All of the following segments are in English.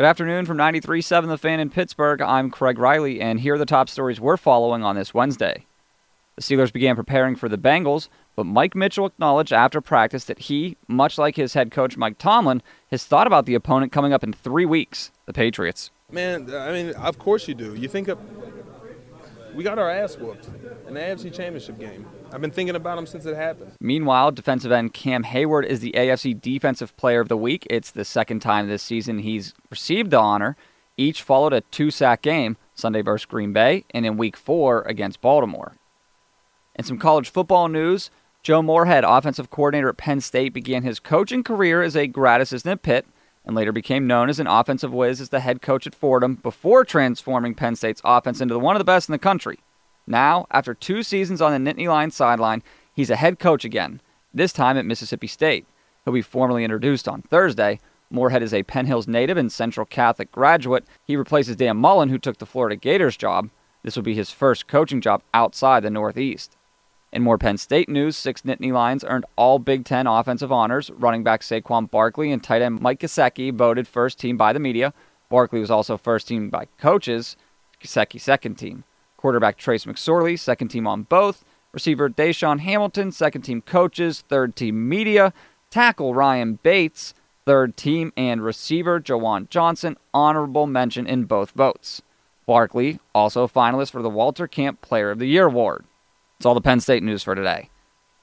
Good afternoon from 93.7 The Fan in Pittsburgh. I'm Craig Riley, and here are the top stories we're following on this Wednesday. The Steelers began preparing for the Bengals, but Mike Mitchell acknowledged after practice that he, much like his head coach Mike Tomlin, has thought about the opponent coming up in three weeks, the Patriots. Man, I mean, of course you do. You think of, we got our ass whooped in the AFC Championship game. I've been thinking about him since it happened. Meanwhile, defensive end Cam Heyward is the AFC Defensive Player of the Week. It's the second time this season he's received the honor. Each followed a two sack game, Sunday versus Green Bay, and in week four against Baltimore. In some college football news, Joe Moorhead, offensive coordinator at Penn State, began his coaching career as a grad assistant at Pitt and later became known as an offensive whiz as the head coach at Fordham before transforming Penn State's offense into one of the best in the country. Now, after two seasons on the Nittany Lion sideline, he's a head coach again, this time at Mississippi State. He'll be formally introduced on Thursday. Moorhead is a Penn Hills native and Central Catholic graduate. He replaces Dan Mullen, who took the Florida Gators job. This will be his first coaching job outside the Northeast. In more Penn State news, six Nittany Lions earned all Big Ten offensive honors. Running back Saquon Barkley and tight end Mike Gesicki voted first team by the media. Barkley was also first team by coaches, Gesicki second team. Quarterback Trace McSorley, second team on both. Receiver DaeSean Hamilton, second team coaches, third team media. Tackle Ryan Bates, third team. And receiver Juwan Johnson, honorable mention in both votes. Barkley, also finalist for the Walter Camp Player of the Year award. That's all the Penn State news for today.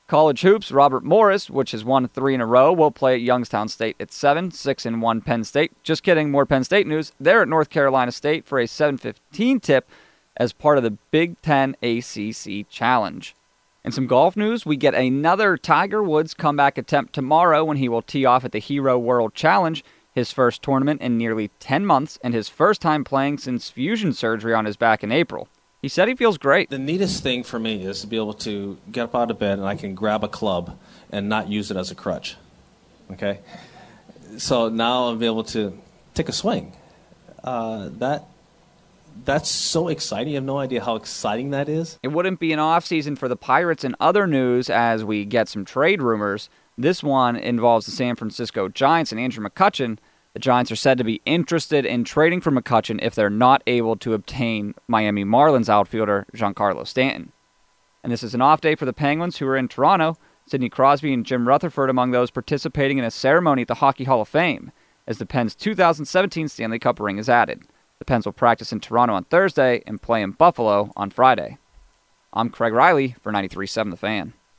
College hoops, Robert Morris, which has won three in a row, will play at Youngstown State at 7, 6 and 1 Penn State. Just kidding, more Penn State news. They're at North Carolina State for a 7:15 tip as part of the Big Ten ACC Challenge. In some golf news, we get another Tiger Woods comeback attempt tomorrow when he will tee off at the Hero World Challenge, his first tournament in nearly 10 months and his first time playing since fusion surgery on his back in April. He said he feels great. The neatest thing for me is to be able to get up out of bed and I can grab a club and not use it as a crutch. Okay? So now I'll be able to take a swing. Uh, that that's so exciting. You have no idea how exciting that is. It wouldn't be an off season for the Pirates and other news as we get some trade rumors. This one involves the San Francisco Giants and Andrew McCutchen. The Giants are said to be interested in trading for McCutchen if they're not able to obtain Miami Marlins outfielder Giancarlo Stanton. And this is an off day for the Penguins, who are in Toronto. Sidney Crosby and Jim Rutherford among those participating in a ceremony at the Hockey Hall of Fame, as the Pens' 2017 Stanley Cup ring is added. The Pens will practice in Toronto on Thursday and play in Buffalo on Friday. I'm Craig Riley for 93.7 The Fan.